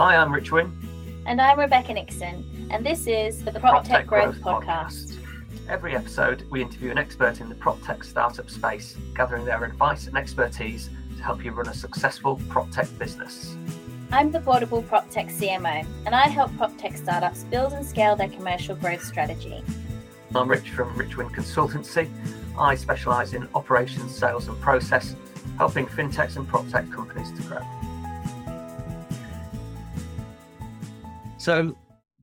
Hi, I'm Rich Wynn. And I'm Rebecca Nixon, and this is the, the PropTech Growth, Growth Podcast. Podcast. Every episode, we interview an expert in the PropTech startup space, gathering their advice and expertise to help you run a successful PropTech business. I'm the Portable PropTech CMO, and I help PropTech startups build and scale their commercial growth strategy. I'm Rich from Richwin Consultancy. I specialise in operations, sales, and process, helping fintechs and PropTech companies to grow. So,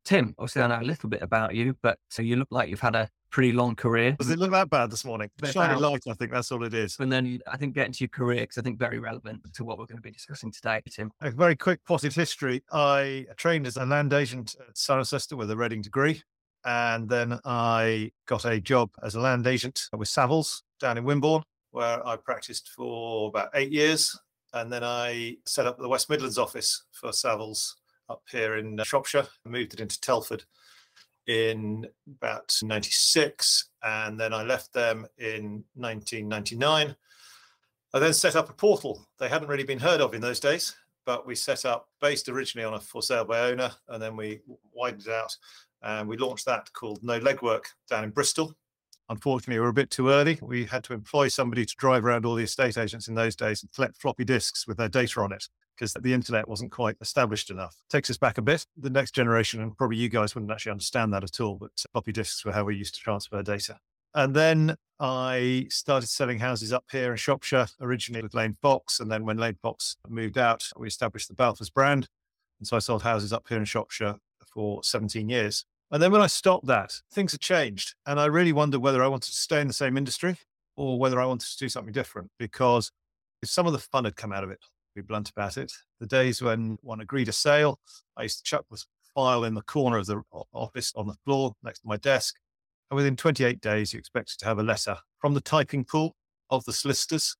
Tim, obviously, I know a little bit about you, but so you look like you've had a pretty long career. Does it look that bad this morning? Shining light, I think that's all it is. And then I think get into your career because I think very relevant to what we're going to be discussing today, Tim. A very quick potted history. I trained as a land agent at Cirencester with a Reading degree. And then I got a job as a land agent with Savills down in Wimborne, where I practiced for about eight years. And then I set up the West Midlands office for Savills up here in uh, Shropshire. I moved it into Telford in about 96 and then I left them in 1999. I then set up a portal. They hadn't really been heard of in those days, but we set up based originally on a for sale by owner and then we widened it out and we launched that called No Legwork down in Bristol. Unfortunately, we were a bit too early. We had to employ somebody to drive around all the estate agents in those days and collect floppy disks with their data on it because the internet wasn't quite established enough. Takes us back a bit. The next generation, and probably you guys wouldn't actually understand that at all, but uh, floppy disks were how we used to transfer data. And then I started selling houses up here in Shropshire, originally with Lane Fox. And then when Lane Fox moved out, we established the Balfours brand. And so I sold houses up here in Shropshire for 17 years. And then when I stopped that, things had changed. And I really wondered whether I wanted to stay in the same industry or whether I wanted to do something different because if some of the fun had come out of it be blunt about it. The days when one agreed a sale, I used to chuck the file in the corner of the office on the floor next to my desk. And within 28 days, you expected to have a letter from the typing pool of the solicitors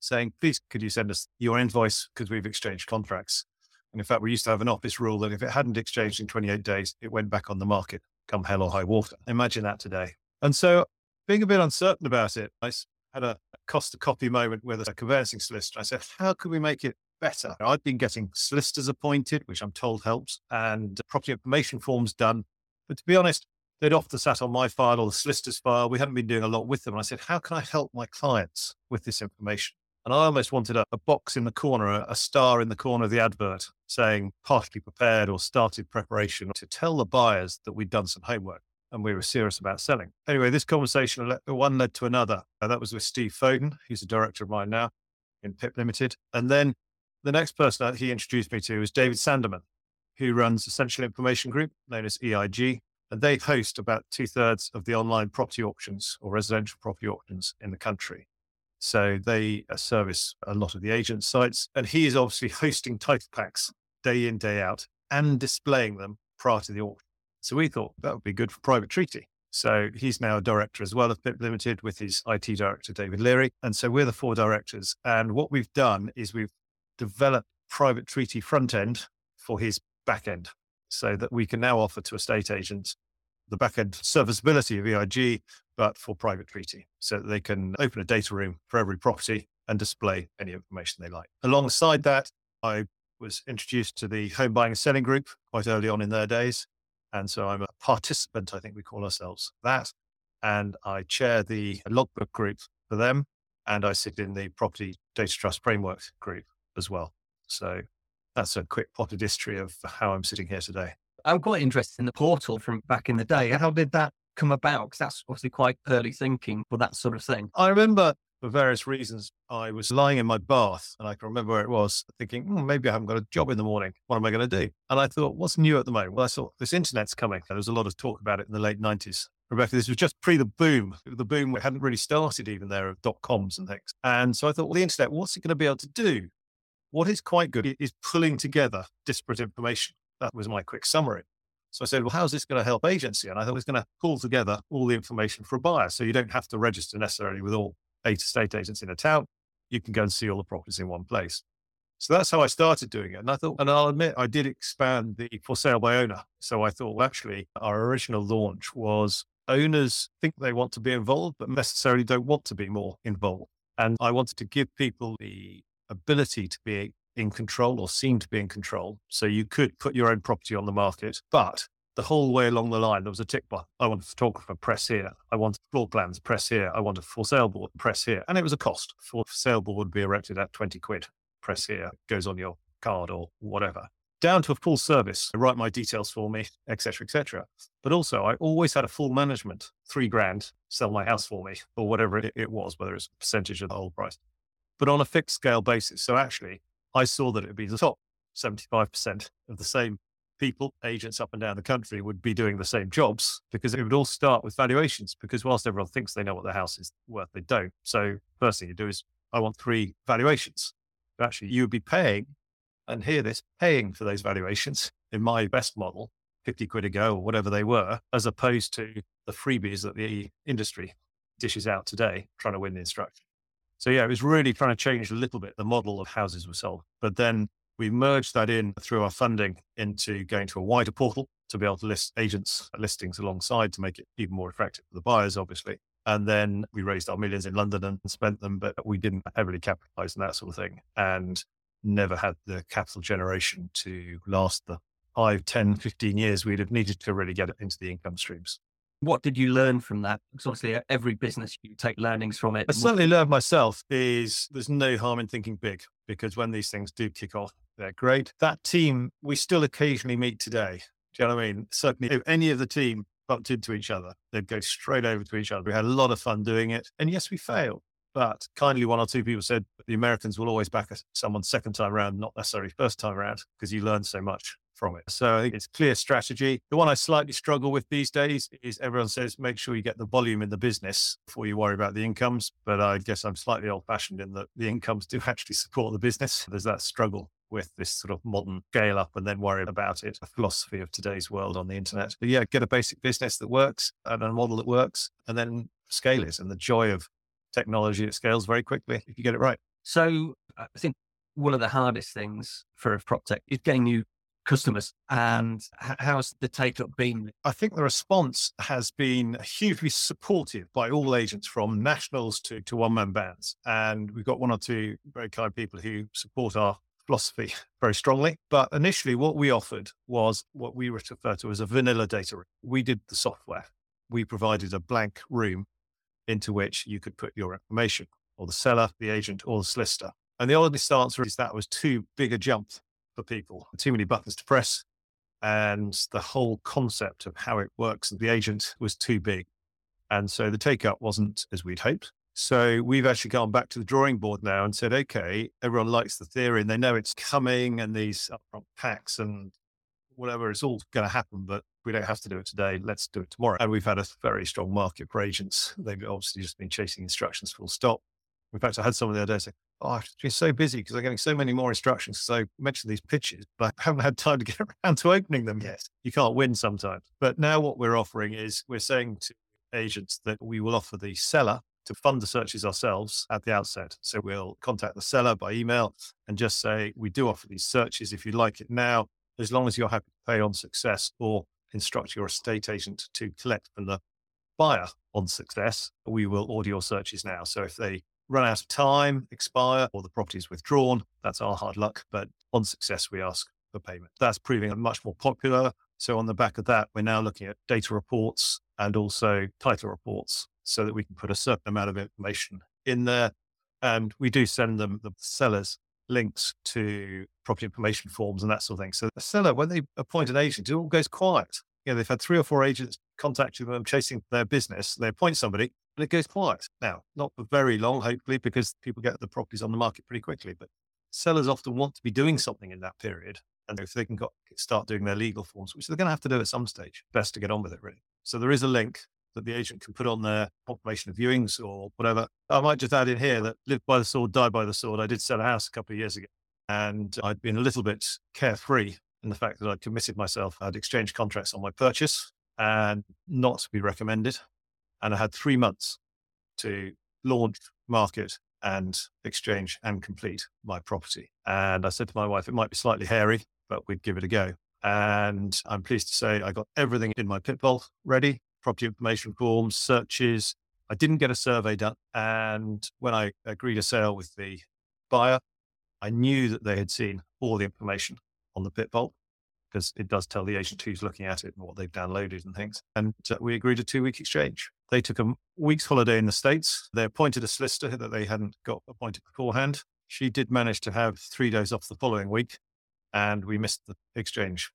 saying, please, could you send us your invoice because we've exchanged contracts. And in fact, we used to have an office rule that if it hadn't exchanged in 28 days, it went back on the market, come hell or high water. Imagine that today. And so being a bit uncertain about it, I had a cost a copy moment with a conveyancing solicitor. I said, how could we make it better? I'd been getting solicitors appointed, which I'm told helps, and property information forms done. But to be honest, they'd often sat on my file or the solicitor's file. We hadn't been doing a lot with them. And I said, how can I help my clients with this information? And I almost wanted a, a box in the corner, a, a star in the corner of the advert saying partially prepared or started preparation to tell the buyers that we'd done some homework and we were serious about selling. Anyway, this conversation, one led to another. And that was with Steve Foden, who's a director of mine now in PIP Limited. And then the next person that he introduced me to was David Sanderman, who runs Essential Information Group, known as EIG. And they host about two thirds of the online property auctions or residential property auctions in the country. So they uh, service a lot of the agent sites. And he is obviously hosting title packs day in, day out and displaying them prior to the auction. So we thought that would be good for private treaty. So he's now a director as well of PIP Limited with his IT director, David Leary. And so we're the four directors. And what we've done is we've developed private treaty front end for his back end so that we can now offer to estate agents the back end serviceability of EIG, but for private treaty so they can open a data room for every property and display any information they like. Alongside that, I was introduced to the home buying and selling group quite early on in their days. And so I'm a participant, I think we call ourselves that. And I chair the logbook group for them. And I sit in the property data trust framework group as well. So that's a quick potted history of how I'm sitting here today. I'm quite interested in the portal from back in the day. How did that come about? Because that's obviously quite early thinking for that sort of thing. I remember for various reasons, I was lying in my bath and I can remember where it was thinking, hmm, maybe I haven't got a job in the morning. What am I going to do? And I thought, what's new at the moment? Well, I thought this internet's coming. There was a lot of talk about it in the late 90s. Rebecca, this was just pre the boom. The boom hadn't really started even there of dot coms and things. And so I thought, well, the internet, what's it going to be able to do? What is quite good is pulling together disparate information. That was my quick summary. So I said, well, how's this going to help agency? And I thought it was going to pull together all the information for a buyer. So you don't have to register necessarily with all eight estate agents in a town, you can go and see all the properties in one place. So that's how I started doing it. And I thought, and I'll admit, I did expand the for sale by owner. So I thought, well, actually, our original launch was owners think they want to be involved, but necessarily don't want to be more involved. And I wanted to give people the ability to be in control or seemed to be in control. So you could put your own property on the market, but the whole way along the line, there was a tick box. I want a photographer, press here. I want floor plans, press here. I want a for sale board, press here. And it was a cost. For sale board would be erected at 20 quid. Press here, goes on your card or whatever. Down to a full service, write my details for me, etc., etc. But also, I always had a full management, three grand, sell my house for me, or whatever it was, whether it's a percentage of the whole price, but on a fixed scale basis. So actually, I saw that it would be the top 75% of the same people, agents up and down the country would be doing the same jobs because it would all start with valuations. Because whilst everyone thinks they know what the house is worth, they don't. So first thing you do is, I want three valuations. But actually, you would be paying, and hear this, paying for those valuations in my best model, 50 quid a go or whatever they were, as opposed to the freebies that the industry dishes out today, trying to win the instruction. So yeah, it was really trying to change a little bit the model of houses were sold. But then we merged that in through our funding into going to a wider portal to be able to list agents uh, listings alongside to make it even more attractive for the buyers, obviously. And then we raised our millions in London and spent them, but we didn't heavily capitalize on that sort of thing and never had the capital generation to last the 5, 10, 15 years we'd have needed to really get it into the income streams. What did you learn from that? Because obviously, uh, every business you take learnings from it. I certainly learned myself is there's no harm in thinking big because when these things do kick off, they're great. That team, we still occasionally meet today. Do you know what I mean? Certainly, if any of the team bumped into each other, they'd go straight over to each other. We had a lot of fun doing it. And yes, we failed. But kindly, one or two people said the Americans will always back someone second time around, not necessarily first time around, because you learn so much from it. So I think it's clear strategy. The one I slightly struggle with these days is everyone says make sure you get the volume in the business before you worry about the incomes. But I guess I'm slightly old fashioned in that the incomes do actually support the business. There's that struggle with this sort of modern scale up and then worry about it, a philosophy of today's world on the internet. But yeah, get a basic business that works and a model that works and then scale it. And the joy of technology, it scales very quickly if you get it right. So I think one of the hardest things for a prop tech is getting new customers and how's the take up been? I think the response has been hugely supportive by all agents from nationals to, to one man bands. And we've got one or two very kind people who support our philosophy very strongly. But initially, what we offered was what we refer to as a vanilla data room. We did the software. We provided a blank room into which you could put your information, or the seller, the agent, or the solicitor. And the honest answer is that was too big a jump for people, too many buttons to press. And the whole concept of how it works the agent was too big. And so the take up wasn't as we'd hoped. So we've actually gone back to the drawing board now and said, okay, everyone likes the theory and they know it's coming and these upfront packs and whatever, it's all going to happen, but we don't have to do it today. Let's do it tomorrow. And we've had a very strong market for agents. They've obviously just been chasing instructions full stop. In fact, I had someone the other day say, Oh, I've been so busy because I'm getting so many more instructions. So I mentioned these pitches, but I haven't had time to get around to opening them yet. You can't win sometimes. But now what we're offering is we're saying to agents that we will offer the seller to fund the searches ourselves at the outset. So we'll contact the seller by email and just say, we do offer these searches if you like it now, as long as you're happy to pay on success or instruct your estate agent to collect from the buyer on success, we will order your searches now. So if they run out of time, expire, or the property is withdrawn, that's our hard luck. But on success, we ask for payment. That's proving much more popular. So on the back of that, we're now looking at data reports and also title reports so that we can put a certain amount of information in there. And we do send them, the sellers, links to property information forms and that sort of thing. So the seller, when they appoint an agent, it all goes quiet. You know, they've had three or four agents contacting them, chasing their business. They appoint somebody and it goes quiet. Now, not for very long, hopefully, because people get the properties on the market pretty quickly. But sellers often want to be doing something in that period. And if they can got, start doing their legal forms, which they're going to have to do at some stage, best to get on with it, really. So there is a link that the agent can put on their confirmation of viewings or whatever. I might just add in here that live by the sword, die by the sword. I did sell a house a couple of years ago and I'd been a little bit carefree in the fact that I'd committed myself. I'd exchanged contracts on my purchase and not to be recommended. And I had three months to launch, market, and exchange and complete my property. And I said to my wife, it might be slightly hairy, but we'd give it a go. And I'm pleased to say I got everything in my PIP Vault ready property information forms, searches. I didn't get a survey done. And when I agreed a sale with the buyer, I knew that they had seen all the information on the PIP Vault because it does tell the agent who's looking at it and what they've downloaded and things. And uh, we agreed a two week exchange. They took a week's holiday in the States. They appointed a solicitor that they hadn't got appointed beforehand. She did manage to have three days off the following week, and we missed the exchange.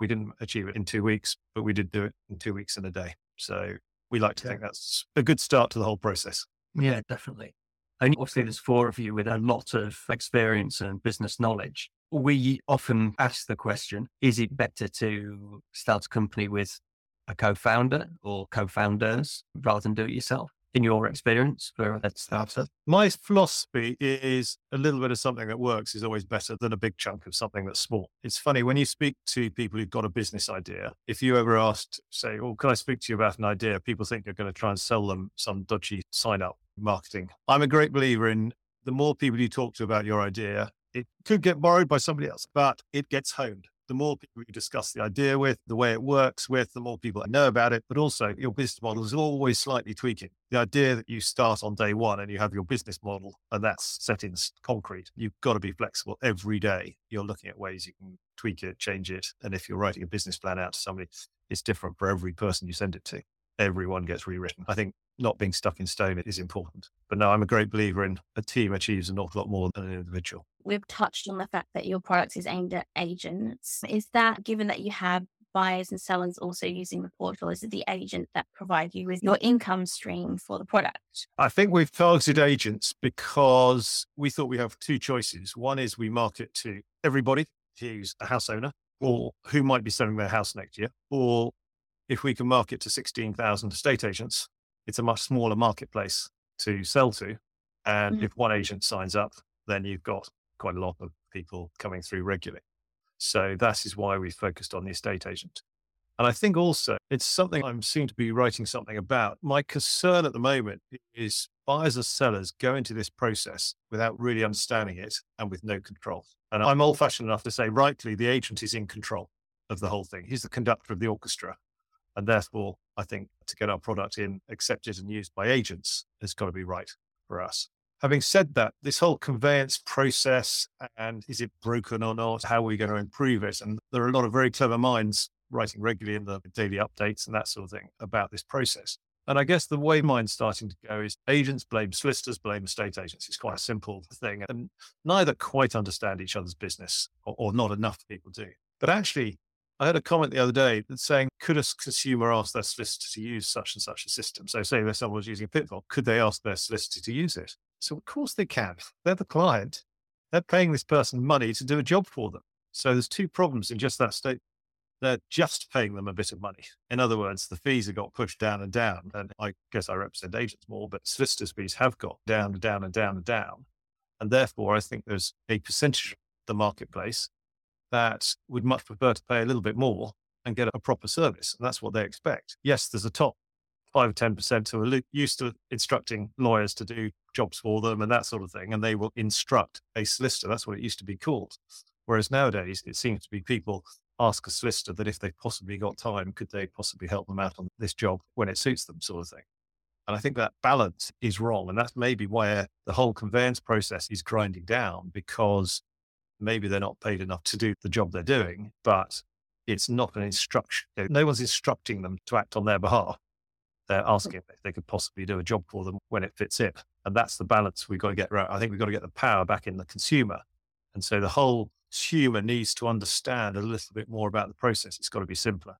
We didn't achieve it in two weeks, but we did do it in two weeks and a day. So we like to Yeah. think that's a good start to the whole process. Yeah, definitely. And obviously, there's four of you with a lot of experience and business knowledge. We often ask the question is it better to start a company with a co founder or co founders rather than do it yourself? In your experience? My philosophy is a little bit of something that works is always better than a big chunk of something that's small. It's funny when you speak to people who've got a business idea, if you ever asked, say, Oh, can I speak to you about an idea? People think you're going to try and sell them some dodgy sign up marketing. I'm a great believer in the more people you talk to about your idea, it could get borrowed by somebody else, but it gets honed. The more people you discuss the idea with, the way it works with, the more people know about it. But also, your business model is always slightly tweaking. The idea that you start on day one and you have your business model and that's set in concrete, you've got to be flexible every day. You're looking at ways you can tweak it, change it. And if you're writing a business plan out to somebody, it's different for every person you send it to. Everyone gets rewritten. I think not being stuck in stone is important. But no, I'm a great believer in a team achieves an awful lot more than an individual. We've touched on the fact that your product is aimed at agents. Is that given that you have buyers and sellers also using the portal, is it the agent that provide you with your income stream for the product? I think we've targeted agents because we thought we have two choices. One is we market to everybody who's a house owner or who might be selling their house next year. Or if we can market to 16,000 estate agents, it's a much smaller marketplace to sell to. And Mhm. if one agent signs up, then you've got quite a lot of people coming through regularly. So that is why we focused on the estate agent. And I think also it's something I'm soon to be writing something about. My concern at the moment is buyers and sellers go into this process without really understanding it and with no control. And I'm old fashioned enough to say, rightly, the agent is in control of the whole thing. He's the conductor of the orchestra. And therefore, I think to get our product in, accepted and used by agents has got to be right for us. Having said that, this whole conveyance process and is it broken or not? How are we going to improve it? And there are a lot of very clever minds writing regularly in the daily updates and that sort of thing about this process. And I guess the way mine's starting to go is agents blame solicitors, blame estate agents. It's quite a simple thing. And neither quite understand each other's business, or, or not enough people do. But actually, I had a comment the other day saying, could a consumer ask their solicitor to use such and such a system? So, say if someone was using a PIP Vault, could they ask their solicitor to use it? So, of course they can. They're the client. They're paying this person money to do a job for them. So, there's two problems in just that state. They're just paying them a bit of money. In other words, the fees have got pushed down and down. And I guess I represent agents more, but solicitors' fees have got down and down and down and down. And therefore, I think there's a percentage of the marketplace that would much prefer to pay a little bit more and get a proper service. And that's what they expect. Yes, there's a top five or 10% who are used to instructing lawyers to do jobs for them and that sort of thing. And they will instruct a solicitor. That's what it used to be called. Whereas nowadays, it seems to be people ask a solicitor that if they've possibly got time, could they possibly help them out on this job when it suits them, sort of thing. And I think that balance is wrong. And that's maybe where the whole conveyance process is grinding down because maybe they're not paid enough to do the job they're doing, but it's not an instruction. No one's instructing them to act on their behalf. They're hmm. asking if they could possibly do a job for them when it fits in. And that's the balance we've got to get right. I think we've got to get the power back in the consumer. And so the whole consumer needs to understand a little bit more about the process. It's got to be simpler.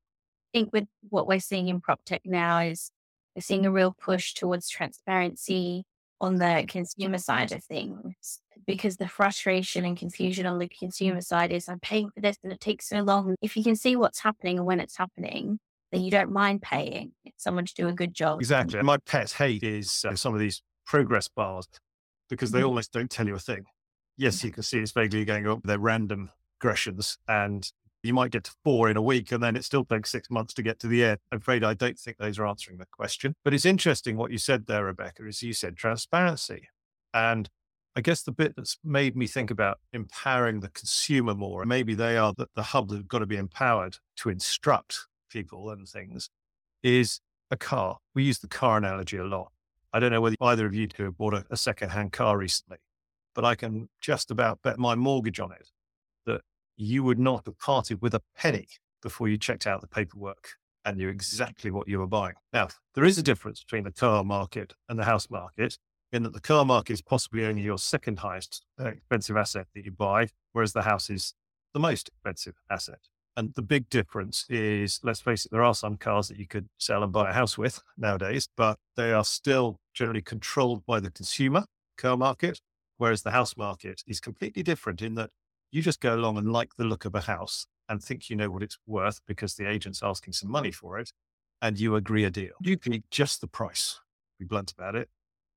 I think with what we're seeing in prop tech now is we're seeing a real push towards transparency on the consumer side of things because the frustration and confusion on the consumer side is I'm paying for this and it takes so long. If you can see what's happening and when it's happening, then you don't mind paying someone to do a good job. Exactly. And my pet hate is uh, some of these progress bars because they Mhm. almost don't tell you a thing. Yes, you can see it's vaguely going up. They're random aggressions and you might get to four in a week and then it still takes six months to get to the end. I'm afraid I don't think those are answering the question. But it's interesting what you said there, Rebecca, is you said transparency. And I guess the bit that's made me think about empowering the consumer more, and maybe they are the, the hub that have got to be empowered to instruct people and things, is a car. We use the car analogy a lot. I don't know whether either of you two have bought a, a second-hand car recently. but I can just about bet my mortgage on it that you would not have parted with a penny before you checked out the paperwork and knew exactly what you were buying. Now, there is a difference between the car market and the house market in that the car market is possibly only your second highest uh, expensive asset that you buy, whereas the house is the most expensive asset. And the big difference is, let's face it, there are some cars that you could sell and buy a house with nowadays, but they are still generally controlled by the consumer car market, whereas the house market is completely different in that you just go along and like the look of a house and think you know what it's worth because the agent's asking some money for it and you agree a deal. You pay just the price, be blunt about it.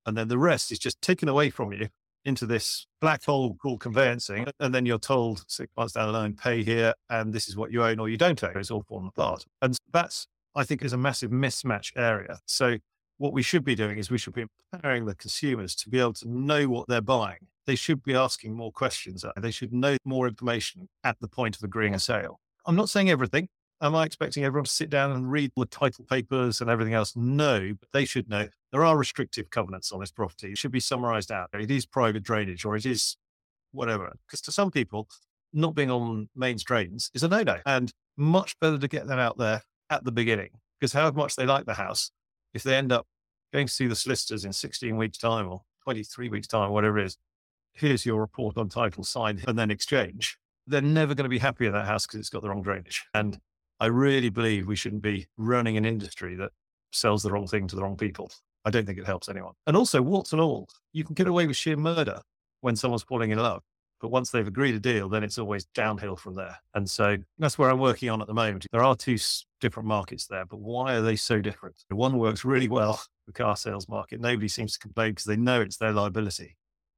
And then the rest is just taken away from you into this black hole called conveyancing. And then you're told six months down the line, pay here, and this is what you own or you don't own. It's all falling apart. And that's, I think, is a massive mismatch area. So what we should be doing is we should be empowering the consumers to be able to know what they're buying. They should be asking more questions. They should know more information at the point of agreeing a sale. I'm not saying everything. Am I expecting everyone to sit down and read the title papers and everything else? No, but they should know there are restrictive covenants on this property. It should be summarized out. It is private drainage or it is whatever. Because to some people, not being on mains drains is a no no. And much better to get that out there at the beginning. Because however much they like the house, if they end up going to see the solicitors in 16 weeks' time or 23 weeks' time, whatever it is, here's your report on title signed and then exchange, they're never going to be happy in that house because it's got the wrong drainage. And I really believe we shouldn't be running an industry that sells the wrong thing to the wrong people. I don't think it helps anyone. And also, warts and all, you can get away with sheer murder when someone's falling in love. But once they've agreed a deal, then it's always downhill from there. And so that's where I'm working on at the moment. There are two different markets there, but why are they so different? One works really well, the car sales market. Nobody seems to complain because they know it's their liability.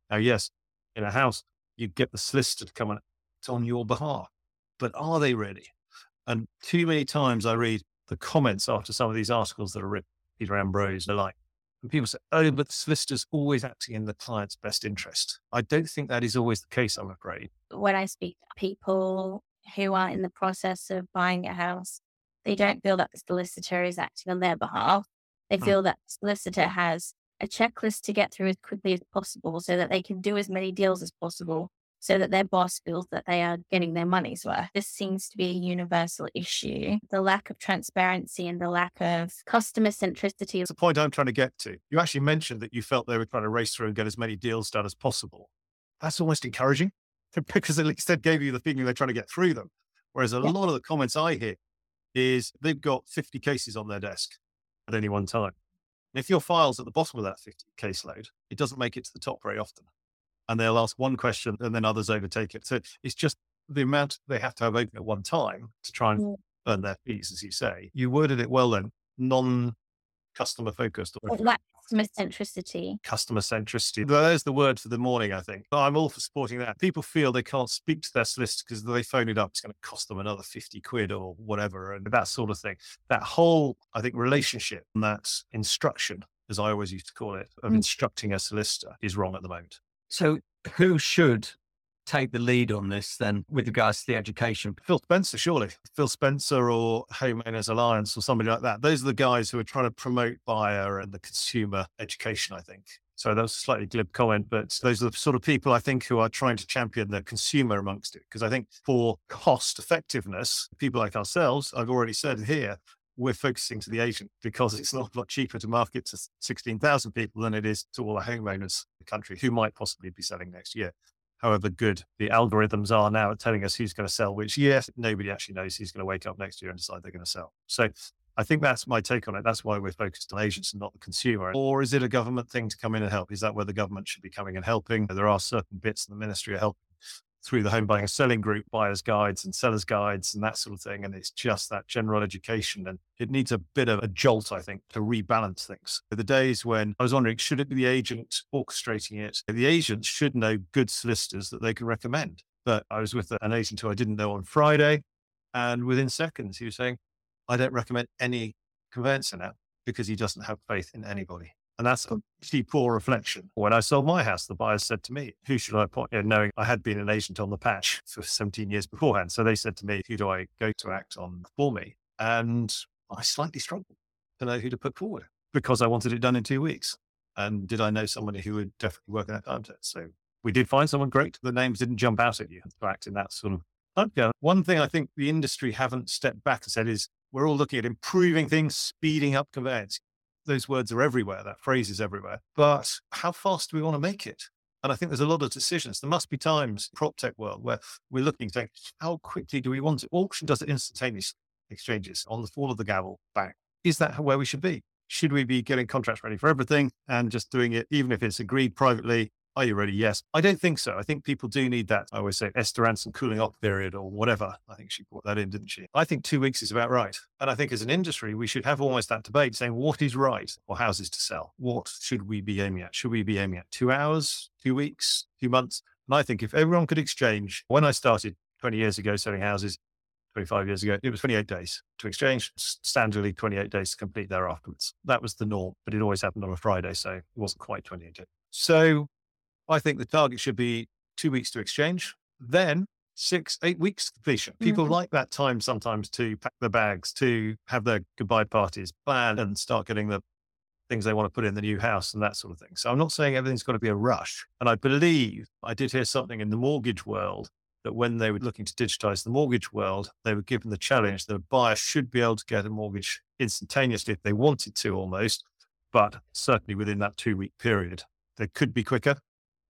Now, yes, in a house, you get the solicitor to come on, on your behalf. But are they ready? And too many times I read the comments after some of these articles that are written, Peter Ambrose, the like, and people say, oh, but the solicitor's always acting in the client's best interest. I don't think that is always the case, I'm afraid. When I speak to people who are in the process of buying a house, they don't feel that the solicitor is acting on their behalf. They hmm. feel that the solicitor has a checklist to get through as quickly as possible so that they can do as many deals as possible so that their boss feels that they are getting their money's worth. This seems to be a universal issue. The lack of transparency and the lack of customer centricity. It's the point I'm trying to get to. You actually mentioned that you felt they were trying to race through and get as many deals done as possible. That's almost encouraging because at least that gave you the feeling they're trying to get through them. Whereas a yeah. lot of the comments I hear is they've got 50 cases on their desk at any one time. And if your file's at the bottom of that 50 caseload, it doesn't make it to the top very often and they'll ask one question and then others overtake it. So it's just the amount they have to have open at one time to try and yeah. earn their fees, as you say. You worded it well then, non customer focused. Or customer centricity. Customer centricity. There's the word for the morning, I think. I'm all for supporting that. People feel they can't speak to their solicitor because they phone it up, it's going to cost them another 50 quid or whatever, and that sort of thing. That whole, I think, relationship and that instruction, as I always used to call it, of mm. instructing a solicitor is wrong at the moment. So, who should take the lead on this then with regards to the education? Phil Spencer, surely. Phil Spencer or Homeowners Alliance or somebody like that. Those are the guys who are trying to promote buyer and the consumer education, I think. So that was a slightly glib comment, but those are the sort of people I think who are trying to champion the consumer amongst it. Because I think for cost effectiveness, people like ourselves, I've already said here, we're focusing to the agent because it's not a lot cheaper to market to 16,000 people than it is to all the homeowners in the country who might possibly be selling next year. However good the algorithms are now at telling us who's going to sell which year, nobody actually knows who's going to wake up next year and decide they're going to sell. So I think that's my take on it. That's why we're focused on agents and not the consumer. Or is it a government thing to come in and help? Is that where the government should be coming and helping? There are certain bits in the ministry are helping through the home buying and selling group, buyers guides and sellers guides and that sort of thing. And it's just that general education. And it needs a bit of a jolt, I think, to rebalance things. The days when I was wondering, should it be the agent orchestrating it? The agent should know good solicitors that they can recommend. But I was with an agent who I didn't know on Friday. And within seconds, he was saying, I don't recommend any conveyancer now because he doesn't have faith in anybody. And that's a pretty poor reflection. When I sold my house, the buyer said to me, Who should I appoint? You know, knowing I had been an agent on the patch for 17 years beforehand. So they said to me, Who do I go to act on for me? And I slightly struggled to know who to put forward because I wanted it done in two weeks. And did I know somebody who would definitely work in that time? So we did find someone great. The names didn't jump out at you. to act in that sort of Okay. One thing I think the industry haven't stepped back and said is we're all looking at improving things, speeding up conveyance. Those words are everywhere. That phrase is everywhere. But how fast do we want to make it? And I think there's a lot of decisions. There must be times prop tech world where we're looking saying, how quickly do we want it? Auction does it instantaneous Exchanges on the fall of the gavel back. Is that where we should be? Should we be getting contracts ready for everything and just doing it, even if it's agreed privately are you ready? Yes. I don't think so. I think people do need that. I always say Esther Rantzen cooling off period or whatever. I think she brought that in, didn't she? I think two weeks is about right. And I think as an industry, we should have almost that debate saying what is right for houses to sell? What should we be aiming at? Should we be aiming at two hours, two weeks, two months? And I think if everyone could exchange, when I started 20 years ago selling houses, 25 years ago, it was 28 days to exchange, standardly 28 days to complete there afterwards. That was the norm, but it always happened on a Friday. So it wasn't quite 28 days. So I think the target should be two weeks to exchange, then six, eight weeks completion. People mm-hmm. like that time sometimes to pack their bags, to have their goodbye parties, plan and start getting the things they want to put in the new house and that sort of thing. So I'm not saying everything's got to be a rush. And I believe I did hear something in the mortgage world that when they were looking to digitize the mortgage world, they were given the challenge that a buyer should be able to get a mortgage instantaneously if they wanted to almost, but certainly within that two week period. They could be quicker,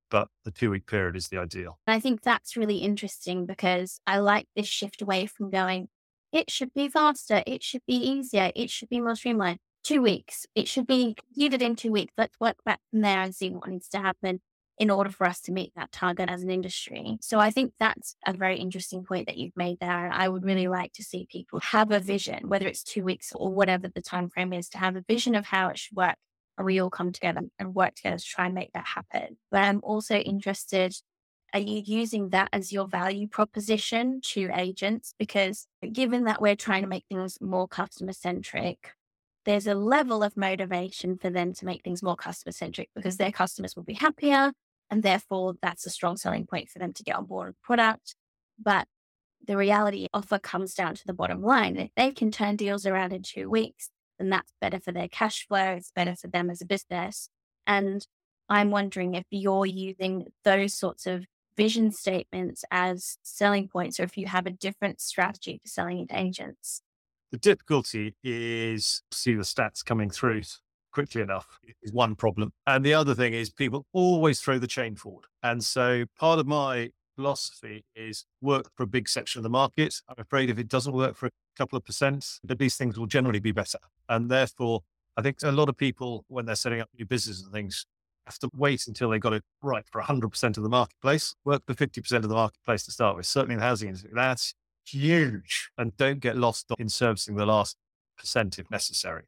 but the two week period is the ideal. I think that's really interesting because I like this shift away from going, it should be faster, it should be easier, it should be more streamlined. Two weeks, it should be completed in two weeks. Let's work back from there and see what needs to happen in order for us to meet that target as an industry. So I think that's a very interesting point that you've made there. I would really like to see people have a vision, whether it's two weeks or whatever the time frame is, to have a vision of how it should work and we all come together and work together to try and make that happen. But I'm also interested are you using that as your value proposition to agents? Because given that we're trying to make things more customer centric, there's a level of motivation for them to make things more customer centric because their customers will be happier. And therefore, that's a strong selling point for them to get on board with product. But the reality offer comes down to the bottom line. They can turn deals around in two weeks, then that's better for their cash flow. It's better for them as a business. And I'm wondering if you're using those sorts of vision statements as selling points, or if you have a different strategy for selling it to agents. The difficulty is see the stats coming through quickly enough is one problem. And the other thing is people always throw the chain forward. And so part of my philosophy is work for a big section of the market. I'm afraid if it doesn't work for a couple of percent, that these things will generally be better. And therefore, I think a lot of people, when they're setting up new businesses and things, have to wait until they got it right for 100% of the marketplace, work for 50% of the marketplace to start with. Certainly in the housing industry, that's huge. And don't get lost in servicing the last percent if necessary.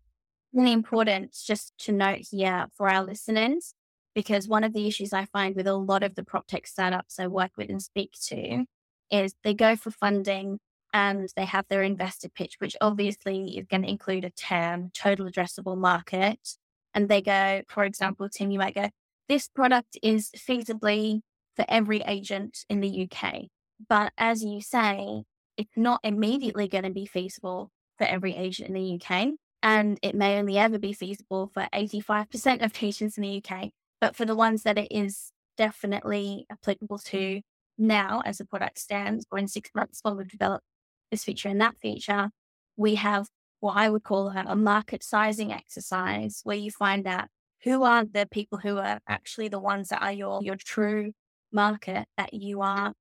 Really important just to note here for our listeners because one of the issues I find with a lot of the prop tech startups I work with and speak to is they go for funding and they have their investor pitch, which obviously is going to include a term, total addressable market. And they go, for example, Tim, you might go, this product is feasibly for every agent in the UK. But as you say, it's not immediately going to be feasible for every agent in the UK. And it may only ever be feasible for 85% of agents in the UK. But for the ones that it is definitely applicable to now as the product stands, or in six months when we've developed this feature and that feature, we have what I would call a, a market sizing exercise where you find out who are the people who are actually the ones that are your, your true market that you are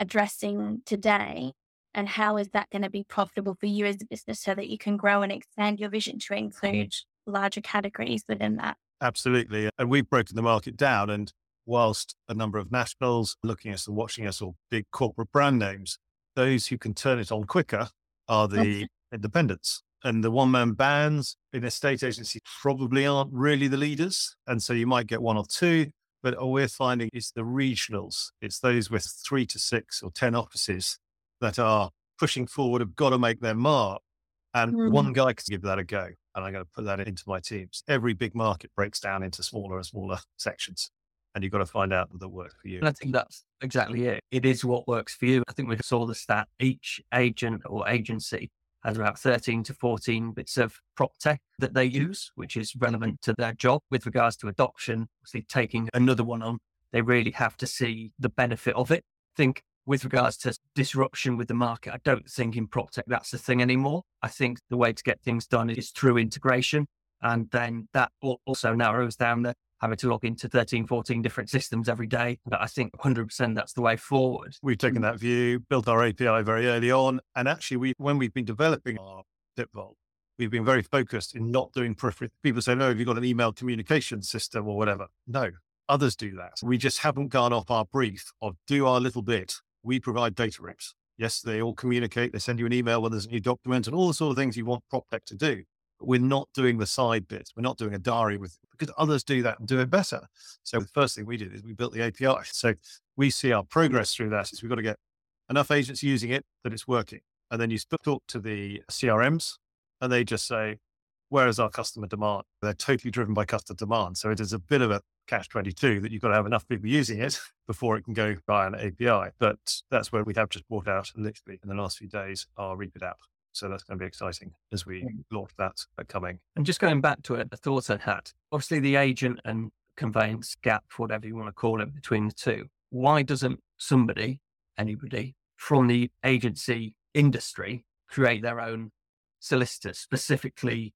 addressing today and how is that going to be profitable for you as a business so that you can grow and expand your vision to include larger categories within that Absolutely. And we've broken the market down. And whilst a number of nationals looking at us and watching us, or big corporate brand names, those who can turn it on quicker are the independents. And the one man bands in a state agency probably aren't really the leaders. And so you might get one or two. But all we're finding is the regionals. It's those with three to six or 10 offices that are pushing forward, have got to make their mark. And mm. one guy can give that a go and I'm going to put that into my teams. Every big market breaks down into smaller and smaller sections, and you've got to find out that works for you. And I think that's exactly it. It is what works for you. I think we saw the stat each agent or agency has about 13 to 14 bits of prop tech that they use, which is relevant to their job with regards to adoption. Obviously, taking another one on they really have to see the benefit of it. I think with regards to disruption with the market, I don't think in prop tech that's the thing anymore. I think the way to get things done is through integration. And then that also narrows down the having to log into 13, 14 different systems every day. But I think 100% that's the way forward. We've taken that view, built our API very early on. And actually, we when we've been developing our PIP Vault, we've been very focused in not doing periphery. People say, no, have you got an email communication system or whatever? No, others do that. We just haven't gone off our brief of do our little bit. We provide data rips. Yes, they all communicate. They send you an email when there's a new document and all the sort of things you want PropTech to do. We're not doing the side bits. We're not doing a diary with because others do that and do it better. So the first thing we did is we built the API. So we see our progress through that is we've got to get enough agents using it that it's working. And then you talk to the CRMs and they just say, where is our customer demand? They're totally driven by customer demand. So it is a bit of a catch 22 that you've got to have enough people using it before it can go via an API. But that's where we have just brought out literally in the last few days our Reapit app. So that's going to be exciting as we mm. launch that coming. And just going back to it, the thoughts I had, obviously the agent and conveyance gap, whatever you want to call it between the two. Why doesn't somebody, anybody from the agency industry create their own solicitor specifically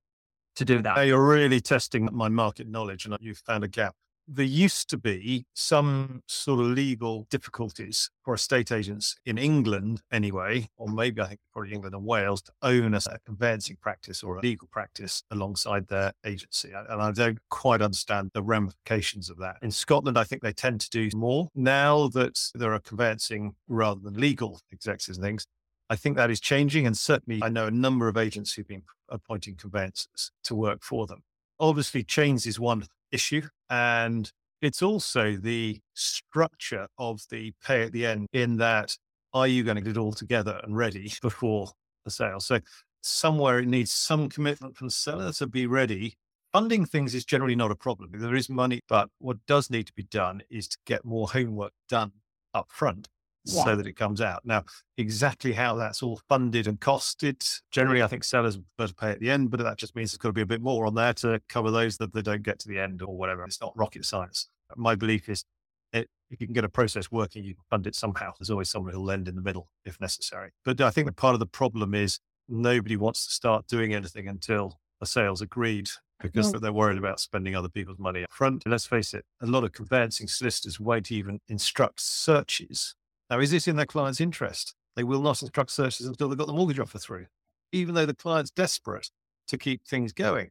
to do that? You're really testing my market knowledge and you've found a gap there used to be some sort of legal difficulties for estate agents in England, anyway, or maybe I think probably England and Wales, to own a, conveyancing practice or a legal practice alongside their agency. And I don't quite understand the ramifications of that. In Scotland, I think they tend to do more. Now that there are conveyancing rather than legal executives and things, I think that is changing. And certainly, I know a number of agents who've been appointing conveyancers to work for them. Obviously, chains is one issue. And it's also the structure of the pay at the end, in that, are you going to get it all together and ready before the sale? So, somewhere it needs some commitment from the seller to be ready. Funding things is generally not a problem. There is money, but what does need to be done is to get more homework done up front yeah. so that it comes out. Now, exactly how that's all funded and costed, generally, I think sellers better pay at the end, but that just means there's got to be a bit more on there to cover those that they don't get to the end or whatever. It's not rocket science. My belief is it, if you can get a process working, you can fund it somehow. There's always someone who'll lend in the middle if necessary. But uh, I think that part of the problem is nobody wants to start doing anything until a sale's agreed because they're worried about spending other people's money up front. Let's face it, a lot of conveyancing solicitors won't even instruct searches now, is this in their client's interest? They will not mm. instruct searches until they've got the mortgage offer through, even though the client's desperate to keep things going.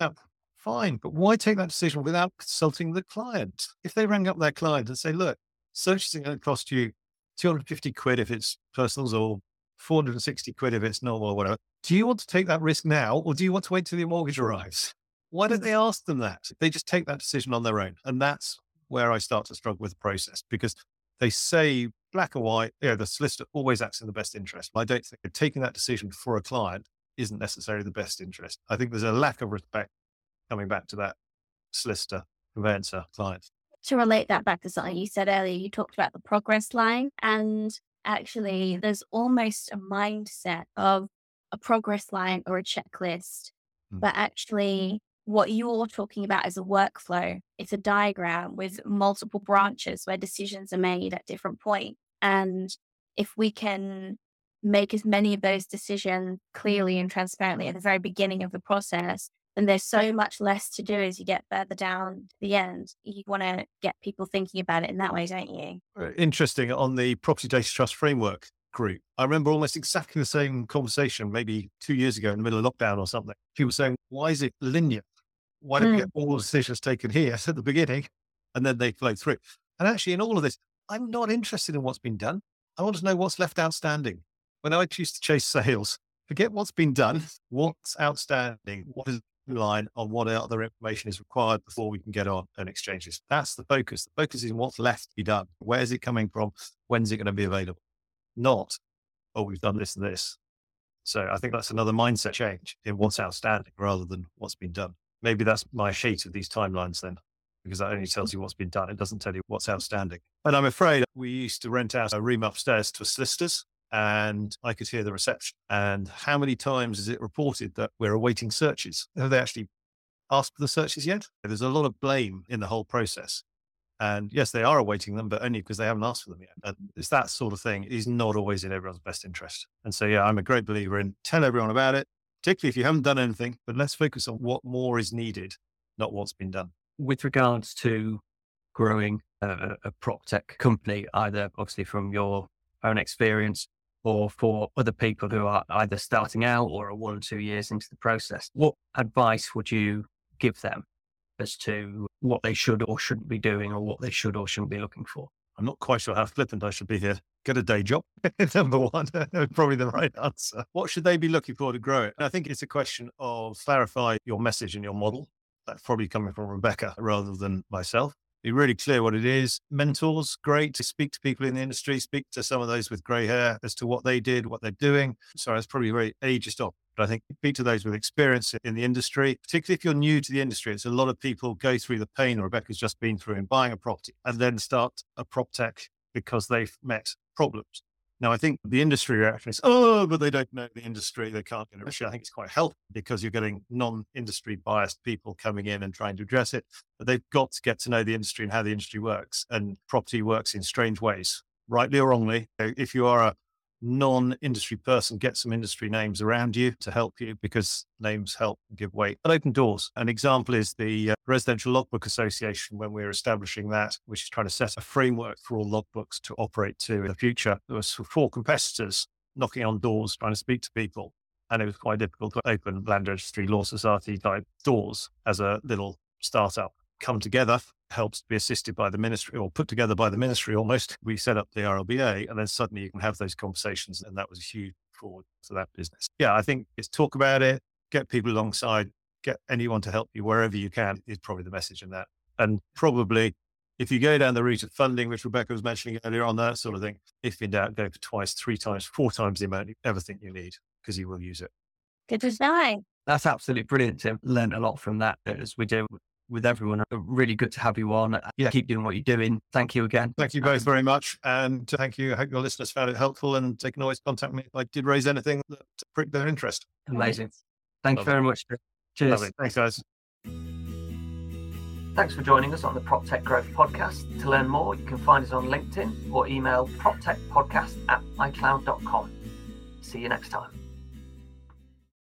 Now, fine, but why take that decision without consulting the client? If they rang up their client and say, look, searches are going to cost you 250 quid if it's personals or 460 quid if it's normal or whatever. Do you want to take that risk now or do you want to wait till your mortgage arrives? Why don't mm. they ask them that? They just take that decision on their own. And that's where I start to struggle with the process because they say black or white, yeah, the solicitor always acts in the best interest. I don't think taking that decision for a client isn't necessarily the best interest. I think there's a lack of respect coming back to that solicitor, conveyancer, client. To relate that back to something you said earlier, you talked about the progress line. And actually, there's almost a mindset of a progress line or a checklist. Mm. But actually, what you're talking about is a workflow. It's a diagram with multiple branches where decisions are made at different points. And if we can make as many of those decisions clearly and transparently at the very beginning of the process, then there's so much less to do as you get further down to the end. You want to get people thinking about it in that way, don't you? Interesting. On the property data trust framework group, I remember almost exactly the same conversation maybe two years ago in the middle of lockdown or something. People saying, why is it linear? Why don't mm. we get all the decisions taken here at the beginning and then they flow through? And actually, in all of this, I'm not interested in what's been done. I want to know what's left outstanding. When I choose to chase sales, forget what's been done, what's outstanding, what is the line on what other information is required before we can get on and exchange this. That's the focus. The focus is what's left to be done. Where is it coming from? When's it going to be available? Not, oh, we've done this and this. So I think that's another mindset change in what's outstanding rather than what's been done. Maybe that's my hate of these timelines then, because that only tells you what's been done. It doesn't tell you what's outstanding. And I'm afraid we used to rent out a room upstairs to solicitors and I could hear the reception. And how many times is it reported that we're awaiting searches? Have they actually asked for the searches yet? There's a lot of blame in the whole process. And yes, they are awaiting them, but only because they haven't asked for them yet. And it's that sort of thing is not always in everyone's best interest. And so, yeah, I'm a great believer in tell everyone about it, particularly if you haven't done anything, but let's focus on what more is needed, not what's been done. With regards to growing a, a prop tech company, either obviously from your own experience or for other people who are either starting out or are one or two years into the process, what advice would you give them as to what they should or shouldn't be doing or what they should or shouldn't be looking for? I'm not quite sure how flippant I should be here. Get a day job, number one, probably the right answer. What should they be looking for to grow it? I think it's a question of clarify your message and your model. That's probably coming from Rebecca rather than myself be really clear what it is. Mentors, great to speak to people in the industry, speak to some of those with grey hair as to what they did, what they're doing. Sorry, that's probably very ageist off. But I think speak to those with experience in the industry, particularly if you're new to the industry. It's a lot of people go through the pain Rebecca's just been through in buying a property and then start a prop tech because they've met problems. Now, I think the industry reaction is, oh, but they don't know the industry. They can't get it. Actually, I think it's quite helpful because you're getting non industry biased people coming in and trying to address it. But they've got to get to know the industry and how the industry works. And property works in strange ways, rightly or wrongly. If you are a non industry person, get some industry names around you to help you because names help give weight and open doors. An example is the uh, Residential Logbook Association when we were establishing that, which is trying to set a framework for all logbooks to operate to in the future. There was four competitors knocking on doors, trying to speak to people. And it was quite difficult to open land registry law society type doors as a little startup come together helps to be assisted by the ministry or put together by the ministry almost. We set up the RLBA and then suddenly you can have those conversations. And that was a huge forward for that business. Yeah, I think it's talk about it, get people alongside, get anyone to help you wherever you can is probably the message in that. And probably if you go down the route of funding, which Rebecca was mentioning earlier on, that sort of thing, if in doubt, go for twice, three times, four times the amount you ever think you need because you will use it. Good design. That's absolutely brilliant, Tim. Learned a lot from that as we do with everyone. Uh, really good to have you on. Uh, yeah, keep doing what you're doing. Thank you again. Thank you both very much. And thank you. I hope your listeners found it helpful and they can always contact me if I did raise anything that pricked their interest. Amazing. Thank Lovely. you very much. Cheers. Lovely. Thanks, guys. Thanks for joining us on the PropTech Growth Podcast. To learn more, you can find us on LinkedIn or email proptechpodcast at icloud.com. See you next time.